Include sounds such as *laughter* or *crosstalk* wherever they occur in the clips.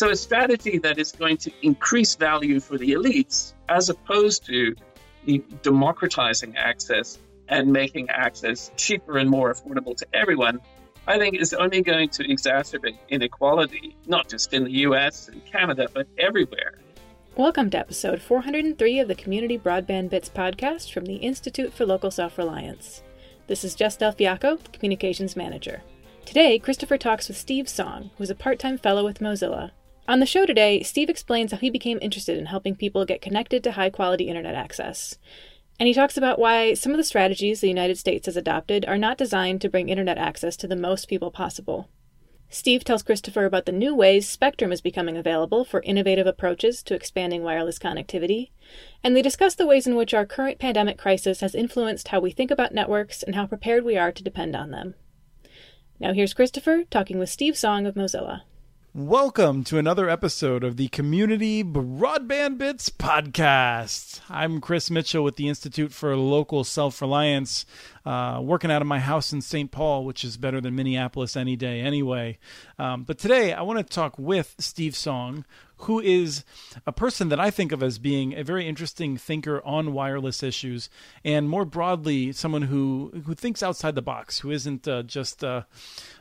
So, a strategy that is going to increase value for the elites as opposed to democratizing access and making access cheaper and more affordable to everyone, I think is only going to exacerbate inequality, not just in the US and Canada, but everywhere. Welcome to episode 403 of the Community Broadband Bits podcast from the Institute for Local Self Reliance. This is Jess Del Fiacco, Communications Manager. Today, Christopher talks with Steve Song, who is a part time fellow with Mozilla. On the show today, Steve explains how he became interested in helping people get connected to high quality internet access. And he talks about why some of the strategies the United States has adopted are not designed to bring internet access to the most people possible. Steve tells Christopher about the new ways Spectrum is becoming available for innovative approaches to expanding wireless connectivity, and they discuss the ways in which our current pandemic crisis has influenced how we think about networks and how prepared we are to depend on them. Now here's Christopher talking with Steve Song of Mozilla. Welcome to another episode of the Community Broadband Bits podcast. I'm Chris Mitchell with the Institute for Local Self Reliance, uh, working out of my house in St. Paul, which is better than Minneapolis any day anyway. Um, but today I want to talk with Steve Song, who is a person that I think of as being a very interesting thinker on wireless issues, and more broadly, someone who who thinks outside the box, who isn't uh, just uh,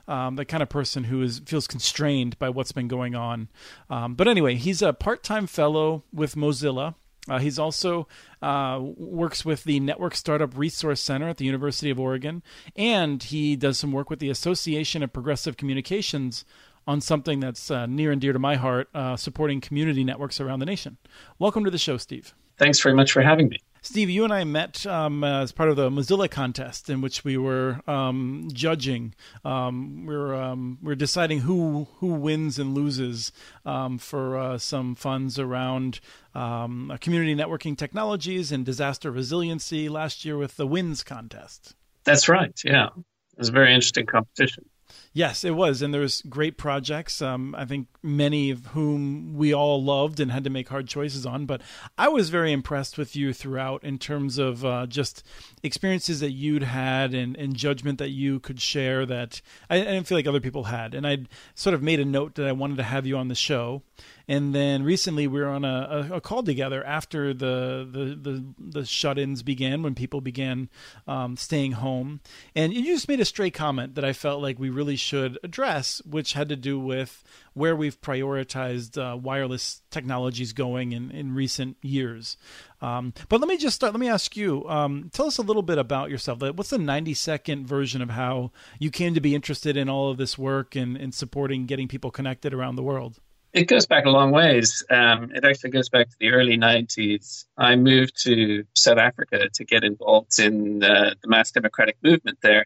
um, the kind of person who is feels constrained by what's been going on. Um, but anyway, he's a part time fellow with Mozilla. Uh, he's also uh, works with the Network Startup Resource Center at the University of Oregon, and he does some work with the Association of Progressive Communications on something that's uh, near and dear to my heart, uh, supporting community networks around the nation. Welcome to the show, Steve. Thanks very much for having me. Steve, you and I met um, as part of the Mozilla contest in which we were um, judging. Um, we were um, we are deciding who who wins and loses um, for uh, some funds around um, community networking technologies and disaster resiliency last year with the Wins contest. That's right. Yeah, it was a very interesting competition. Yes, it was, and there was great projects. Um, I think many of whom we all loved and had to make hard choices on. But I was very impressed with you throughout in terms of uh, just experiences that you'd had and, and judgment that you could share that I, I didn't feel like other people had. And I'd sort of made a note that I wanted to have you on the show. And then recently we were on a, a, a call together after the the the, the shut-ins began when people began um, staying home, and you just made a stray comment that I felt like we really should address, which had to do with where we've prioritized uh, wireless technologies going in, in recent years. Um, but let me just start. Let me ask you. Um, tell us a little bit about yourself. What's the ninety second version of how you came to be interested in all of this work and, and supporting getting people connected around the world? It goes back a long ways. Um, it actually goes back to the early 90s. I moved to South Africa to get involved in uh, the mass democratic movement there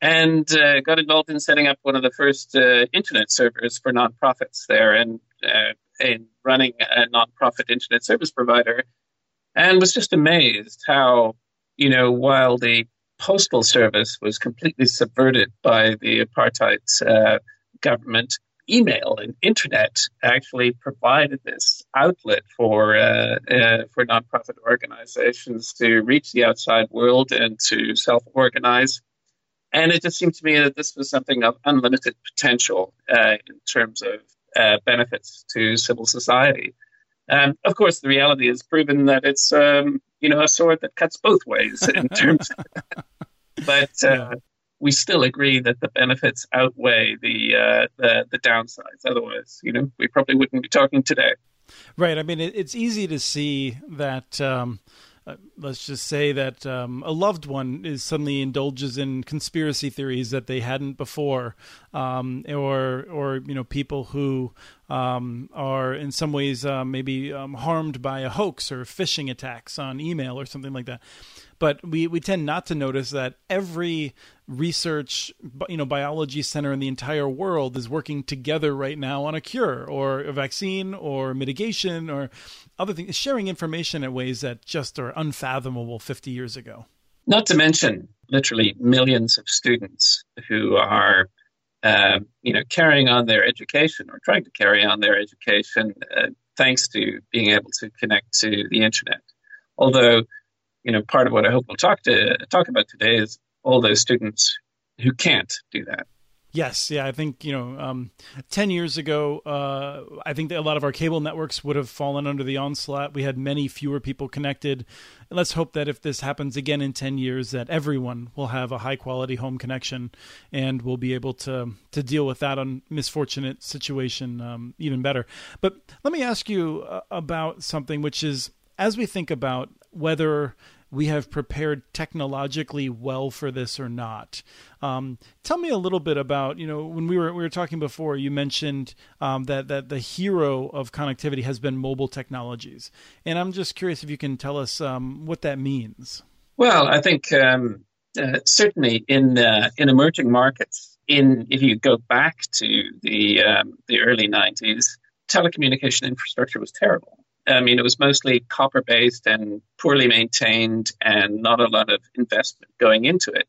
and uh, got involved in setting up one of the first uh, internet servers for nonprofits there and uh, in running a nonprofit internet service provider and was just amazed how, you know, while the postal service was completely subverted by the apartheid uh, government, email and internet actually provided this outlet for uh, uh, for nonprofit organizations to reach the outside world and to self-organize. And it just seemed to me that this was something of unlimited potential uh, in terms of uh, benefits to civil society. And of course, the reality is proven that it's um, you know a sword that cuts both ways in terms. *laughs* but uh, we still agree that the benefits outweigh the uh, the, the downsides. Otherwise, you know, we probably wouldn't be talking today. Right. I mean, it, it's easy to see that. Um, uh, let's just say that um, a loved one is suddenly indulges in conspiracy theories that they hadn't before, um, or or you know people who um, are in some ways uh, maybe um, harmed by a hoax or phishing attacks on email or something like that but we, we tend not to notice that every research you know biology center in the entire world is working together right now on a cure or a vaccine or mitigation or other things sharing information in ways that just are unfathomable 50 years ago. Not to mention literally millions of students who are uh, you know carrying on their education or trying to carry on their education uh, thanks to being able to connect to the internet. Although you know, part of what I hope we'll talk to talk about today is all those students who can't do that. Yes, yeah, I think you know, um, ten years ago, uh, I think that a lot of our cable networks would have fallen under the onslaught. We had many fewer people connected. And let's hope that if this happens again in ten years, that everyone will have a high quality home connection and will be able to to deal with that un- misfortunate situation um, even better. But let me ask you uh, about something, which is as we think about whether we have prepared technologically well for this or not. Um, tell me a little bit about you know when we were we were talking before. You mentioned um, that that the hero of connectivity has been mobile technologies, and I'm just curious if you can tell us um, what that means. Well, I think um, uh, certainly in uh, in emerging markets, in if you go back to the um, the early '90s, telecommunication infrastructure was terrible. I mean, it was mostly copper based and poorly maintained, and not a lot of investment going into it.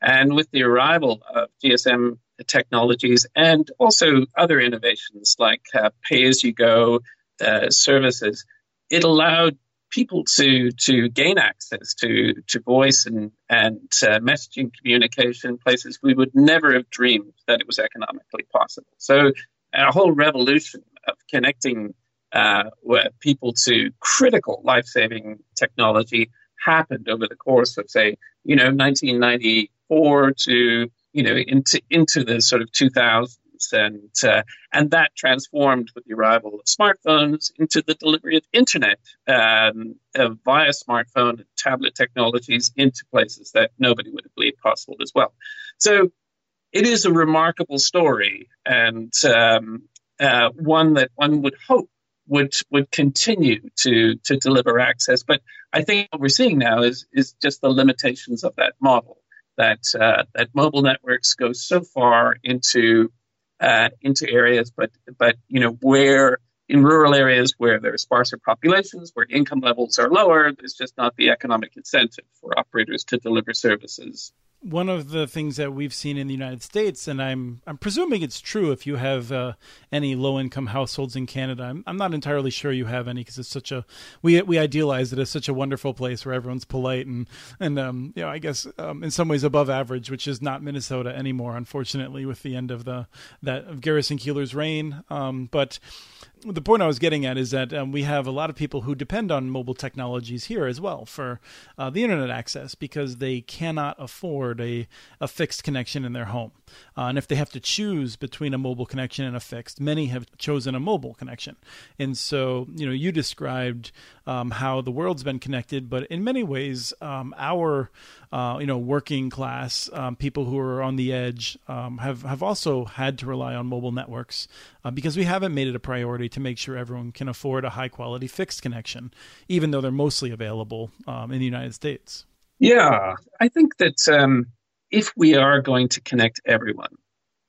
And with the arrival of GSM technologies and also other innovations like uh, pay as you go uh, services, it allowed people to to gain access to to voice and and uh, messaging communication places we would never have dreamed that it was economically possible. So a whole revolution of connecting uh, where people to critical life saving technology happened over the course of, say, you know, 1994 to, you know, into, into the sort of 2000s. And, uh, and that transformed with the arrival of smartphones into the delivery of internet um, uh, via smartphone and tablet technologies into places that nobody would have believed possible as well. So it is a remarkable story and um, uh, one that one would hope would would continue to to deliver access. But I think what we're seeing now is is just the limitations of that model. That uh, that mobile networks go so far into uh, into areas, but but you know where in rural areas where there are sparser populations, where income levels are lower, there's just not the economic incentive for operators to deliver services one of the things that we've seen in the United States, and I'm I'm presuming it's true if you have uh, any low income households in Canada. I'm, I'm not entirely sure you have any because it's such a we we idealize it as such a wonderful place where everyone's polite and and um, you know I guess um, in some ways above average, which is not Minnesota anymore, unfortunately, with the end of the that of Garrison Keillor's reign. Um, but the point I was getting at is that um, we have a lot of people who depend on mobile technologies here as well for uh, the internet access because they cannot afford a, a fixed connection in their home. Uh, and if they have to choose between a mobile connection and a fixed, many have chosen a mobile connection. And so, you know, you described um, how the world's been connected, but in many ways, um, our uh, you know working class um, people who are on the edge um, have have also had to rely on mobile networks uh, because we haven't made it a priority to make sure everyone can afford a high quality fixed connection, even though they're mostly available um, in the United States. Yeah, I think that um, if we are going to connect everyone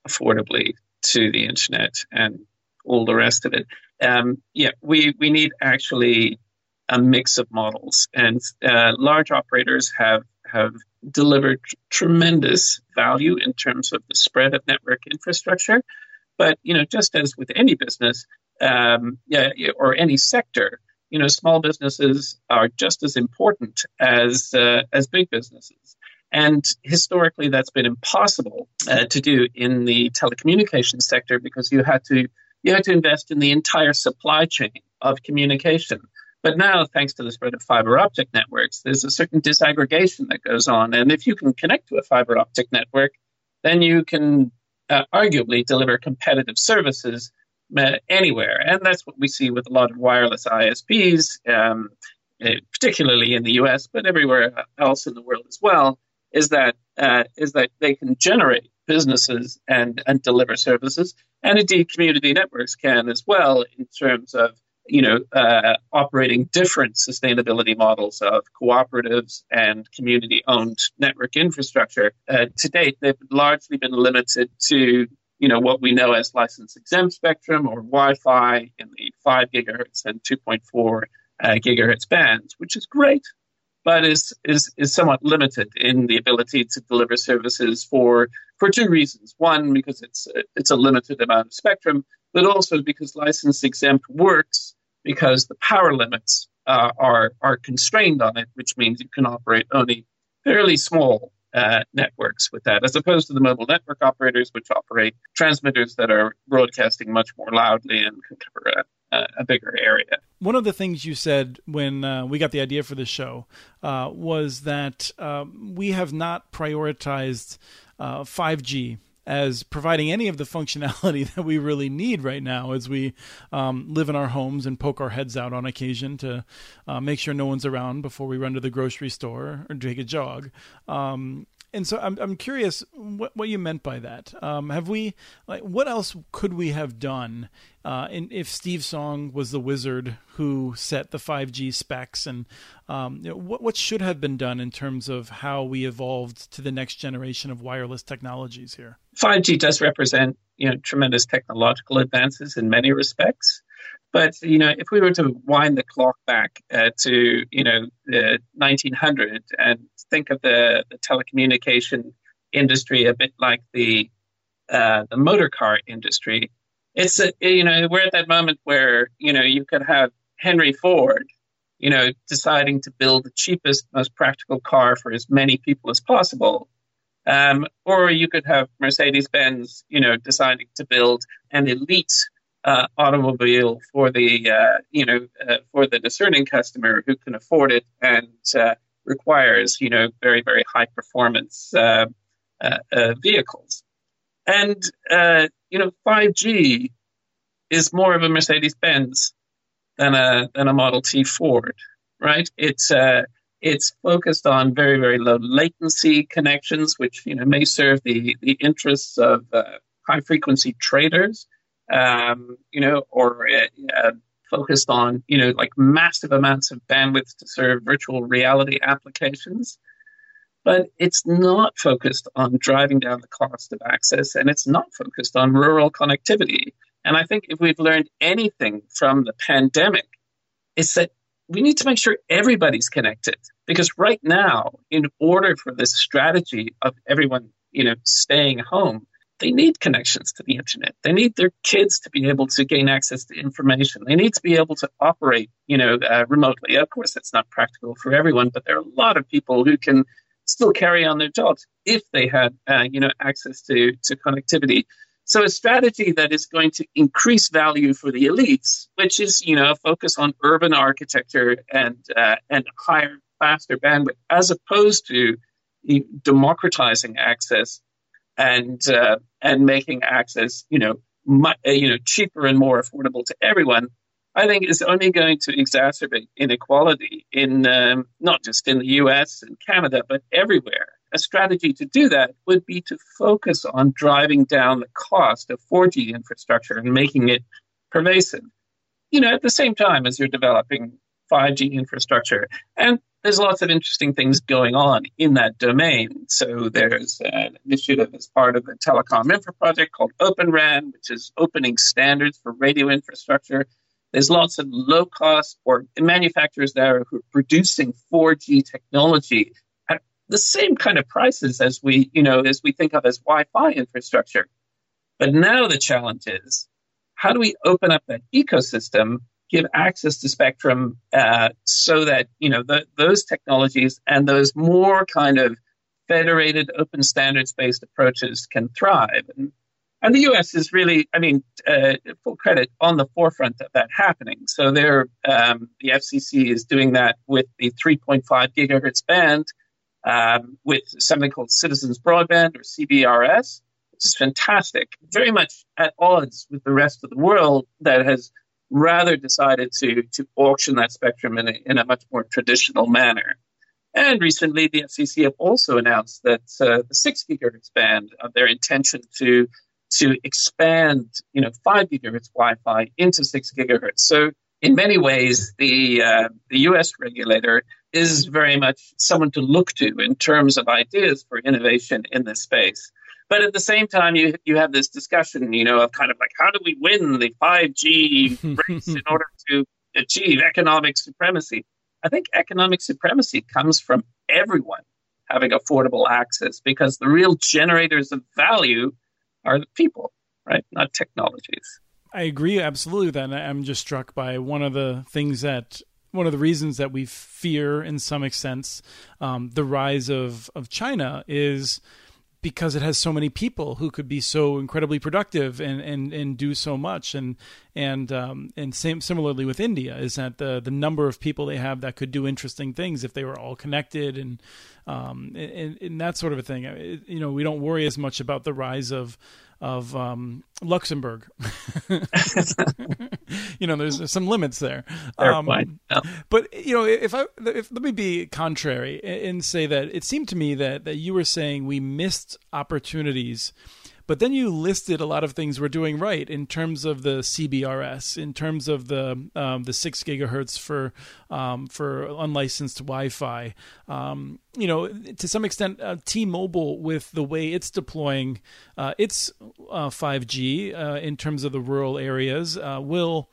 affordably to the internet and all the rest of it, um, yeah, we we need actually a mix of models, and uh, large operators have have delivered tremendous value in terms of the spread of network infrastructure. But you know, just as with any business, um, or any sector, you know, small businesses are just as important as uh, as big businesses. And historically, that's been impossible uh, to do in the telecommunications sector because you had to you had to invest in the entire supply chain of communication. But now, thanks to the spread of fiber optic networks, there's a certain disaggregation that goes on. And if you can connect to a fiber optic network, then you can uh, arguably deliver competitive services anywhere. And that's what we see with a lot of wireless ISPs, um, uh, particularly in the US, but everywhere else in the world as well, is that, uh, is that they can generate businesses and, and deliver services. And indeed, community networks can as well in terms of you know, uh, operating different sustainability models of cooperatives and community-owned network infrastructure. Uh, to date, they've largely been limited to, you know, what we know as license exempt spectrum or Wi-Fi in the five gigahertz and 2.4 uh, gigahertz bands, which is great, but is, is is somewhat limited in the ability to deliver services for for two reasons. One, because it's it's a limited amount of spectrum, but also because license exempt works because the power limits uh, are are constrained on it, which means you can operate only fairly small uh, networks with that, as opposed to the mobile network operators, which operate transmitters that are broadcasting much more loudly and can cover a, a bigger area. One of the things you said when uh, we got the idea for the show uh, was that um, we have not prioritized 5G uh, as providing any of the functionality *laughs* that we really need right now as we um, live in our homes and poke our heads out on occasion to uh, make sure no one's around before we run to the grocery store or take a jog. Um, and so I'm I'm curious what what you meant by that. Um, have we like what else could we have done uh, in, if Steve Song was the wizard who set the 5G specs and um, you know, what what should have been done in terms of how we evolved to the next generation of wireless technologies here? 5G does represent you know tremendous technological advances in many respects. But you know, if we were to wind the clock back uh, to you know the 1900 and think of the, the telecommunication industry a bit like the uh, the motor car industry, it's a, you know we're at that moment where you know you could have Henry Ford, you know, deciding to build the cheapest, most practical car for as many people as possible. Um, or you could have Mercedes Benz, you know, deciding to build an elite uh, automobile for the uh, you know uh, for the discerning customer who can afford it and uh, requires you know very very high performance uh, uh, vehicles. And you know 5G is more of a Mercedes Benz than a than a Model T Ford right? It's it's focused on very very low latency connections which you know may serve the the interests of high frequency traders um, you know, or uh, focused on, you know, like massive amounts of bandwidth to serve virtual reality applications. But it's not focused on driving down the cost of access and it's not focused on rural connectivity. And I think if we've learned anything from the pandemic, it's that we need to make sure everybody's connected. Because right now, in order for this strategy of everyone, you know, staying home, they need connections to the internet. They need their kids to be able to gain access to information. They need to be able to operate, you know, uh, remotely. Of course, that's not practical for everyone, but there are a lot of people who can still carry on their jobs if they had, uh, you know, access to to connectivity. So a strategy that is going to increase value for the elites, which is, you know, a focus on urban architecture and uh, and higher, faster bandwidth, as opposed to democratizing access and uh, and making access, you know, uh, you know, cheaper and more affordable to everyone, I think is only going to exacerbate inequality in um, not just in the U.S. and Canada, but everywhere. A strategy to do that would be to focus on driving down the cost of 4G infrastructure and making it pervasive. You know, at the same time as you're developing 5G infrastructure. And there's lots of interesting things going on in that domain. So there's an initiative as part of the Telecom Infra project called Open RAN, which is opening standards for radio infrastructure. There's lots of low cost or manufacturers there who are producing 4G technology at the same kind of prices as we, you know, as we think of as Wi-Fi infrastructure. But now the challenge is how do we open up that ecosystem give access to spectrum uh, so that you know the, those technologies and those more kind of federated open standards based approaches can thrive and and the U.S. is really, I mean, uh, full credit on the forefront of that happening. So there, um, the FCC is doing that with the 3.5 gigahertz band, um, with something called Citizens Broadband or CBRS, which is fantastic. Very much at odds with the rest of the world that has rather decided to, to auction that spectrum in a, in a much more traditional manner. And recently, the FCC have also announced that uh, the six gigahertz band of their intention to to expand, you know, five gigahertz Wi-Fi into six gigahertz. So, in many ways, the uh, the U.S. regulator is very much someone to look to in terms of ideas for innovation in this space. But at the same time, you you have this discussion, you know, of kind of like how do we win the 5G *laughs* race in order to achieve economic supremacy? I think economic supremacy comes from everyone having affordable access because the real generators of value are the people, right? Not technologies. I agree absolutely with that. I'm just struck by one of the things that one of the reasons that we fear, in some extent, um, the rise of of China is because it has so many people who could be so incredibly productive and, and, and do so much. And and um, and same similarly with India is that the the number of people they have that could do interesting things if they were all connected and um, and, and that sort of a thing. It, you know, we don't worry as much about the rise of of um, Luxembourg. *laughs* you know, there's, there's, some limits there. Um, yeah. But you know, if I if let me be contrary and say that it seemed to me that that you were saying we missed opportunities but then you listed a lot of things we're doing right in terms of the CBRS, in terms of the um, the six gigahertz for um, for unlicensed Wi-Fi. Um, you know, to some extent, uh, T-Mobile with the way it's deploying uh, its uh, 5G uh, in terms of the rural areas uh, will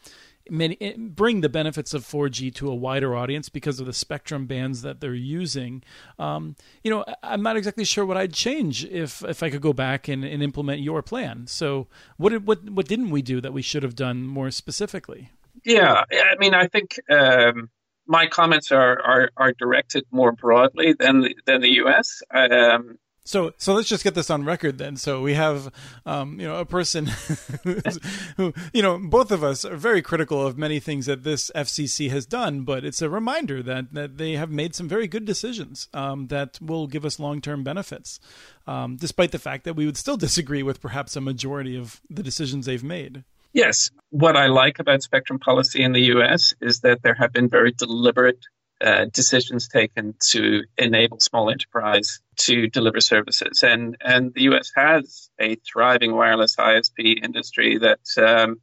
many, eh, bring the benefits of 4G to a wider audience because of the spectrum bands that they're using. Um, you know, I'm not exactly sure what I'd change if if I could go back and, and implement your plan. So, what did, what what didn't we do that we should have done more specifically? Yeah, I mean, I think. Um, my comments are, are, are directed more broadly than than the U.S. Um, so, so let's just get this on record then. So we have, um, you know, a person *laughs* who, you know, both of us are very critical of many things that this FCC has done, but it's a reminder that that they have made some very good decisions um, that will give us long term benefits, um, despite the fact that we would still disagree with perhaps a majority of the decisions they've made. Yes, what I like about spectrum policy in the U.S. is that there have been very deliberate uh, decisions taken to enable small enterprise to deliver services. And, and the US has a thriving wireless ISP industry that, um,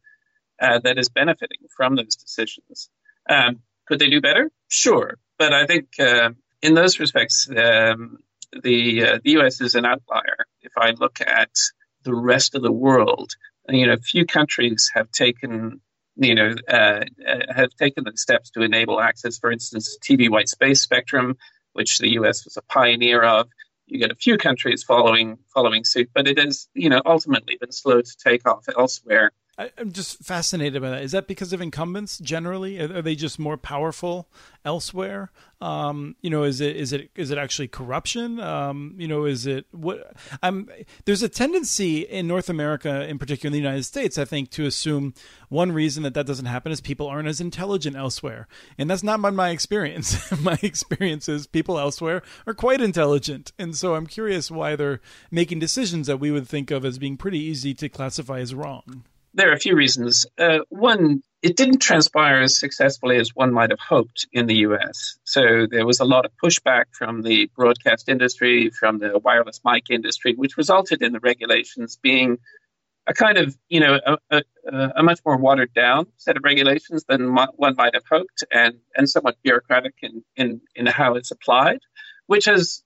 uh, that is benefiting from those decisions. Um, could they do better? Sure. But I think uh, in those respects, um, the, uh, the US is an outlier. If I look at the rest of the world, you know, few countries have taken you know, uh, uh, have taken the steps to enable access, for instance, TV white space spectrum, which the U.S. was a pioneer of. You get a few countries following following suit, but it has, you know, ultimately been slow to take off elsewhere. I, am just fascinated by that. Is that because of incumbents generally? Are, they just more powerful elsewhere? Um, you know, is it is it is it actually corruption? Um, you know, is it what? I'm there's a tendency in North America, in particular in the United States, I think, to assume one reason that that doesn't happen is people aren't as intelligent elsewhere, and that's not my, my experience. *laughs* my experience is people elsewhere are quite intelligent, and so I'm curious why they're making decisions that we would think of as being pretty easy to classify as wrong there are a few reasons. Uh, one, it didn't transpire as successfully as one might have hoped in the US. So there was a lot of pushback from the broadcast industry, from the wireless mic industry, which resulted in the regulations being a kind of, you know, a, a, a much more watered down set of regulations than one might have hoped and, and somewhat bureaucratic in, in, in how it's applied, which has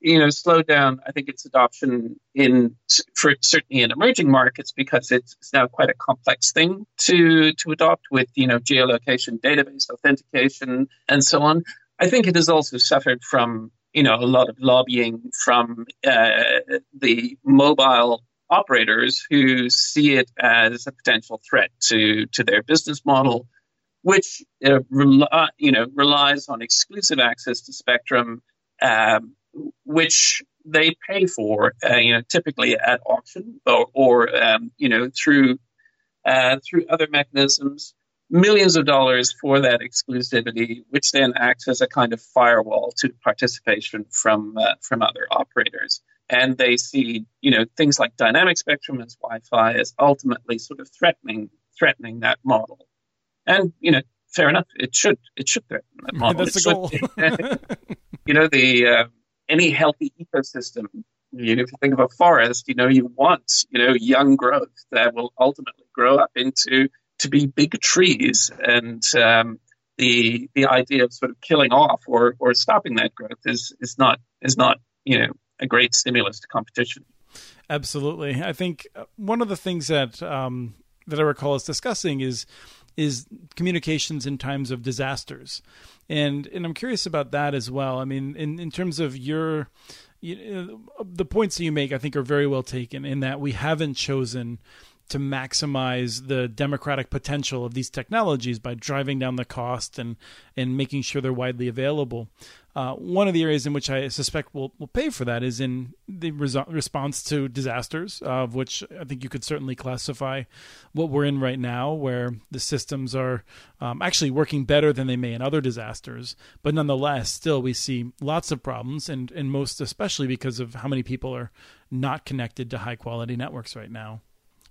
you know, slowed down, I think, its adoption in for certainly in emerging markets because it's, now quite a complex thing to to adopt with you know geolocation database authentication and so on. I think it has also suffered from you know a lot of lobbying from uh, the mobile operators who see it as a potential threat to to their business model, which uh, rely, you know relies on exclusive access to spectrum. Um, which they pay for, uh, you know, typically at auction or, or um, you know, through uh, through other mechanisms, millions of dollars for that exclusivity, which then acts as a kind of firewall to participation from uh, from other operators. And they see, you know, things like dynamic spectrum as Wi-Fi as ultimately sort of threatening threatening that model. And you know, fair enough, it should it should threaten that *laughs* model. That's the goal. *laughs* you know, the uh, any healthy ecosystem. You know, if you think of a forest, you know, you want, you know, young growth that will ultimately grow up into to be big trees. And um, the the idea of sort of killing off or, or stopping that growth is is not is not, you know, a great stimulus to competition. Absolutely. I think uh, one of the things that um, that I recall us discussing is is communications in times of disasters and and I'm curious about that as well. I mean, in in terms of your you know, the points that you make, I think are very well taken. In that we haven't chosen to maximize the democratic potential of these technologies by driving down the cost and and making sure they're widely available. Uh, one of the areas in which I suspect will will pay for that is in the response to disasters, uh, of which I think you could certainly classify what we're in right now, where the systems are um, actually working better than they may in other disasters, but nonetheless, still we see lots of problems, and and most especially because of how many people are not connected to high quality networks right now.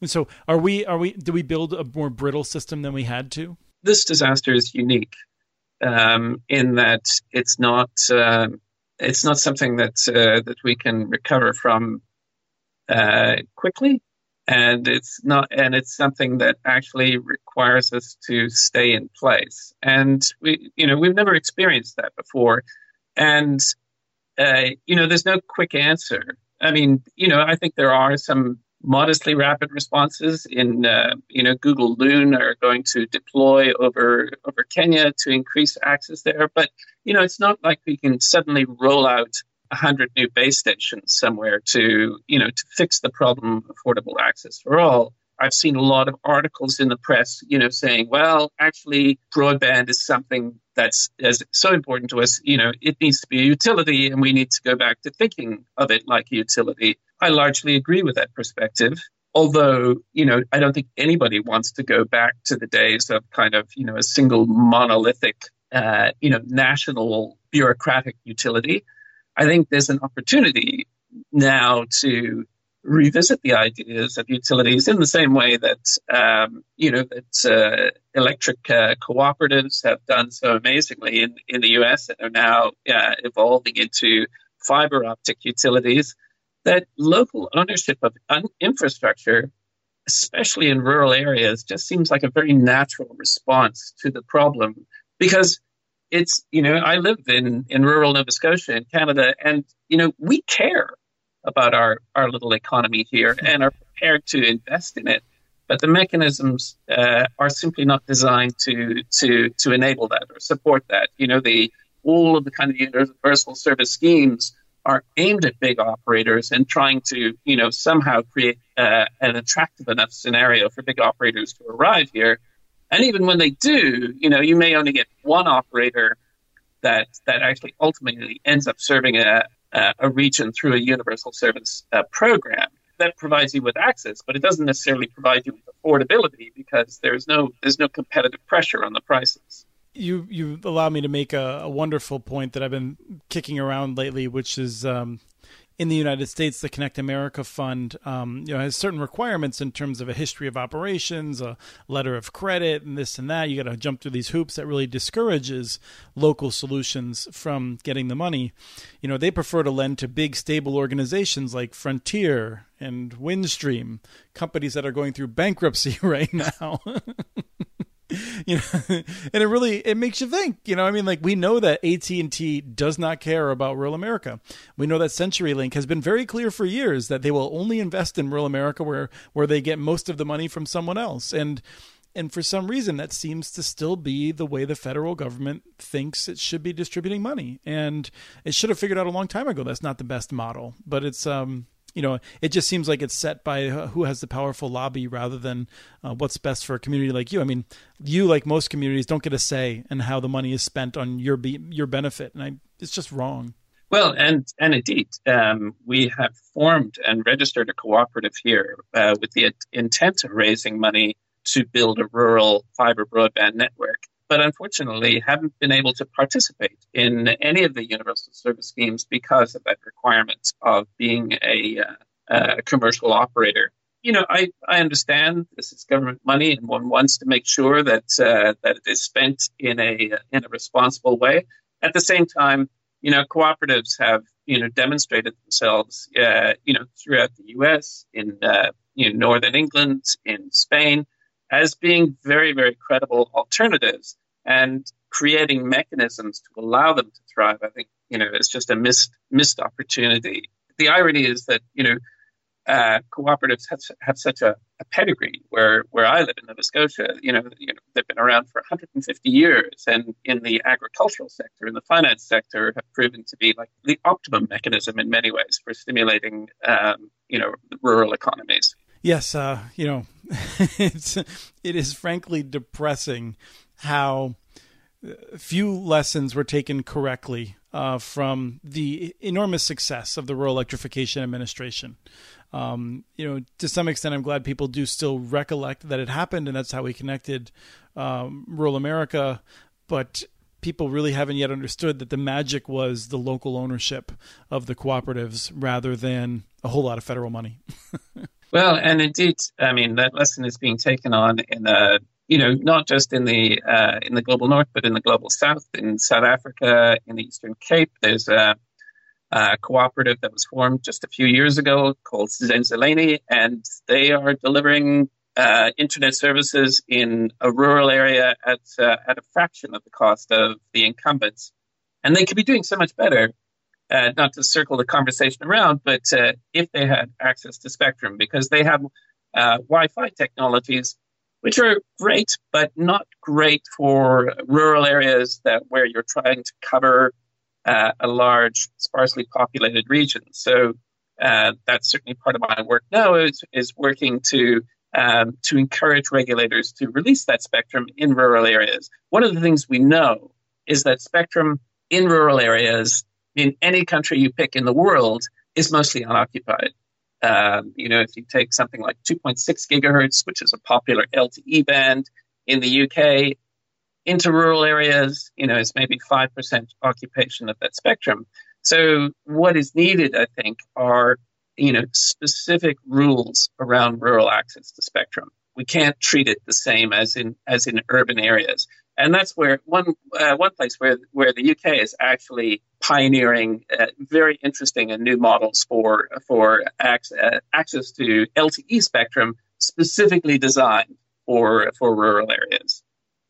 And so, are we? Are we? Do we build a more brittle system than we had to? This disaster is unique um, in that it's not uh, it's not something that uh, that we can recover from uh, quickly, and it's not and it's something that actually requires us to stay in place. And we, you know, we've never experienced that before, and uh, you know, there's no quick answer. I mean, you know, I think there are some modestly rapid responses in uh, you know Google Loon are going to deploy over over Kenya to increase access there but you know it's not like we can suddenly roll out 100 new base stations somewhere to you know to fix the problem of affordable access for all I've seen a lot of articles in the press, you know, saying, well, actually, broadband is something that's as so important to us. You know, it needs to be a utility, and we need to go back to thinking of it like a utility. I largely agree with that perspective. Although, you know, I don't think anybody wants to go back to the days of kind of, you know, a single monolithic, uh, you know, national bureaucratic utility. I think there's an opportunity now to revisit the ideas of utilities in the same way that um, you know that uh, electric uh, cooperatives have done so amazingly in, in the U.S. and are now uh, evolving into fiber optic utilities. That local ownership of un- infrastructure, especially in rural areas, just seems like a very natural response to the problem because it's you know I live in in rural Nova Scotia in Canada, and you know we care about our, our little economy here and are prepared to invest in it. But the mechanisms uh, are simply not designed to, to, to enable that or support that. You know, the, all of the kind of universal service schemes are aimed at big operators and trying to, you know, somehow create uh, an attractive enough scenario for big operators to arrive here. And even when they do, you know, you may only get one operator that that actually ultimately ends up serving a, a region through a universal service uh, program that provides you with access, but it doesn't necessarily provide you with affordability because there's no there's no competitive pressure on the prices. You you allow me to make a, a wonderful point that I've been kicking around lately, which is um, in the United States, the Connect America Fund, um, you know, has certain requirements in terms of a history of operations, a letter of credit, and this and that. You got to jump through these hoops that really discourages local solutions from getting the money. You know, they prefer to lend to big, stable organizations like Frontier and Windstream, companies that are going through bankruptcy *laughs* right now. *laughs* *laughs* you know *laughs* and it really it makes you think you know i mean like we know that AT&T does not care about rural america. We know that CenturyLink has been very clear for years that they will only invest in rural america where where they get most of the money from someone else. And and for some reason that seems to still be the way the federal government thinks it should be distributing money. And it should have figured out a long time ago that's not the best model but it's um you know, it just seems like it's set by uh, who has the powerful lobby rather than uh, what's best for a community like you. I mean, you, like most communities, don't get a say in how the money is spent on your be- your benefit, and I, it's just wrong. Well, and and indeed, um, we have formed and registered a cooperative here uh, with the intent of raising money to build a rural fiber broadband network but unfortunately haven't been able to participate in any of the universal service schemes because of that requirement of being a, uh, a commercial operator. You know, I, I understand this is government money, and one wants to make sure that uh, that it is spent in a in a responsible way. At the same time, you know, cooperatives have you know demonstrated themselves, uh, you know, throughout the U.S., in uh, you know, northern England, in Spain, as being very, very credible alternatives and creating mechanisms to allow them to thrive. I think, you know, it's just a missed, missed opportunity. The irony is that, you know, uh, cooperatives have, have such a, a, pedigree where, where I live in Nova Scotia, you know, you know, they've been around for 150 years and in the agricultural sector, in the finance sector have proven to be like the optimum mechanism in many ways for stimulating, um, you know, rural economies. Yes, uh, you know, *laughs* it's it is frankly depressing how few lessons were taken correctly uh, from the enormous success of the Rural Electrification Administration. Um, you know, to some extent, I'm glad people do still recollect that it happened, and that's how we connected um, rural America. But people really haven't yet understood that the magic was the local ownership of the cooperatives rather than a whole lot of federal money. *laughs* well, and indeed, I mean that lesson is being taken on in a you know, not just in the uh, in the global north, but in the global south, in South Africa, in the Eastern Cape. There's a, a cooperative that was formed just a few years ago called Zenzeleni, and they are delivering uh, internet services in a rural area at uh, at a fraction of the cost of the incumbents, and they could be doing so much better. Uh, not to circle the conversation around, but uh, if they had access to spectrum, because they have uh, Wi-Fi technologies which are great, but not great for rural areas that where you're trying to cover uh, a large, sparsely populated region. So uh, that's certainly part of my work now is, is working to um, to encourage regulators to release that spectrum in rural areas. One of the things we know is that spectrum in rural areas in any country you pick in the world is mostly unoccupied. Um, you know, if you take something like 2.6 gigahertz, which is a popular LTE band in the UK, into rural areas, you know, it's maybe 5% occupation of that spectrum. So what is needed, I think, are, you know, specific rules around rural access to spectrum. We can't treat it the same as in, as in urban areas and that's where one uh, one place where where the UK is actually pioneering uh, very interesting and new models for for access, uh, access to LTE spectrum specifically designed for for rural areas.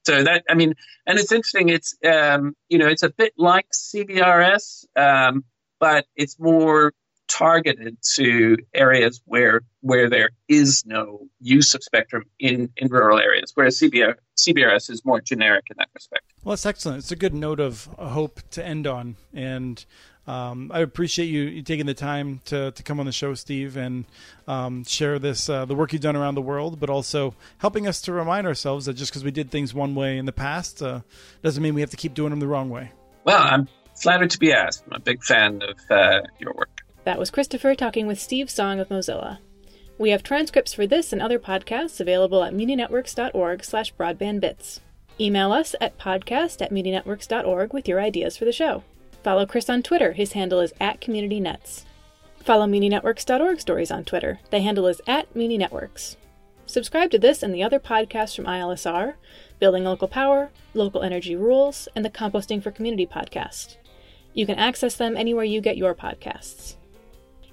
So that I mean, and it's interesting. It's um, you know it's a bit like CBRS, um, but it's more targeted to areas where where there is no use of spectrum in, in rural areas, whereas CBR, CBRS is more generic in that respect. Well, that's excellent. It's a good note of hope to end on, and um, I appreciate you, you, taking the time to, to come on the show, Steve, and um, share this uh, the work you've done around the world, but also helping us to remind ourselves that just because we did things one way in the past uh, doesn't mean we have to keep doing them the wrong way. Well, I'm flattered to be asked. I'm a big fan of uh, your work. That was Christopher talking with Steve Song of Mozilla. We have transcripts for this and other podcasts available at muninetworks.org slash broadbandbits. Email us at podcast at muninetworks.org with your ideas for the show. Follow Chris on Twitter. His handle is at CommunityNets. Follow muninetworks.org stories on Twitter. The handle is at muninetworks. Subscribe to this and the other podcasts from ILSR, Building Local Power, Local Energy Rules, and the Composting for Community podcast. You can access them anywhere you get your podcasts.